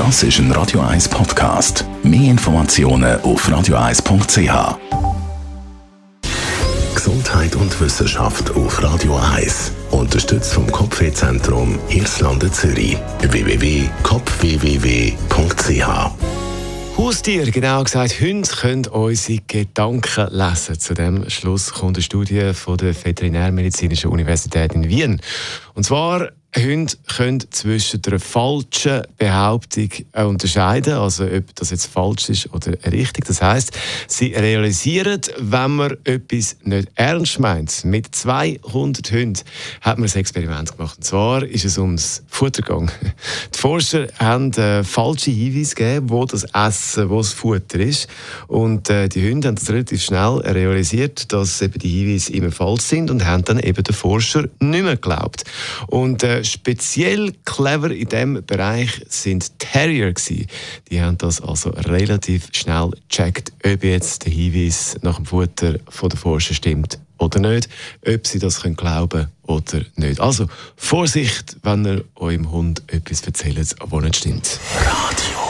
Das ist ein Radio 1 Podcast. Mehr Informationen auf radio1.ch. Gesundheit und Wissenschaft auf Radio 1. Unterstützt vom Kopfwehzentrum Irlande Zürich. www.kopfwww.ch Haustiere, genau gesagt, Hunde können unsere Gedanken lesen. Zu dem Schluss kommt eine Studie von der Veterinärmedizinischen Universität in Wien. Und zwar Hunde können zwischen der falschen Behauptung unterscheiden, also ob das jetzt falsch ist oder richtig. Das heißt, sie realisieren, wenn man etwas nicht ernst meint. Mit 200 Hunden hat man ein Experiment gemacht. Und zwar ist es ums Futter gegangen. Die Forscher haben äh, falsche Hinweise gegeben, wo das Essen, wo das Futter ist. Und äh, die Hunde haben das relativ schnell realisiert, dass eben die Hinweise immer falsch sind und haben dann eben den Forscher nicht mehr geglaubt. Und äh, speziell clever in diesem Bereich sind Terrier gewesen. Die haben das also relativ schnell gecheckt, ob jetzt der Hinweis nach dem Futter von der Forscher stimmt oder nicht, ob sie das können glauben oder nicht. Also Vorsicht, wenn ihr eurem Hund etwas erzählt, was nicht stimmt. Radio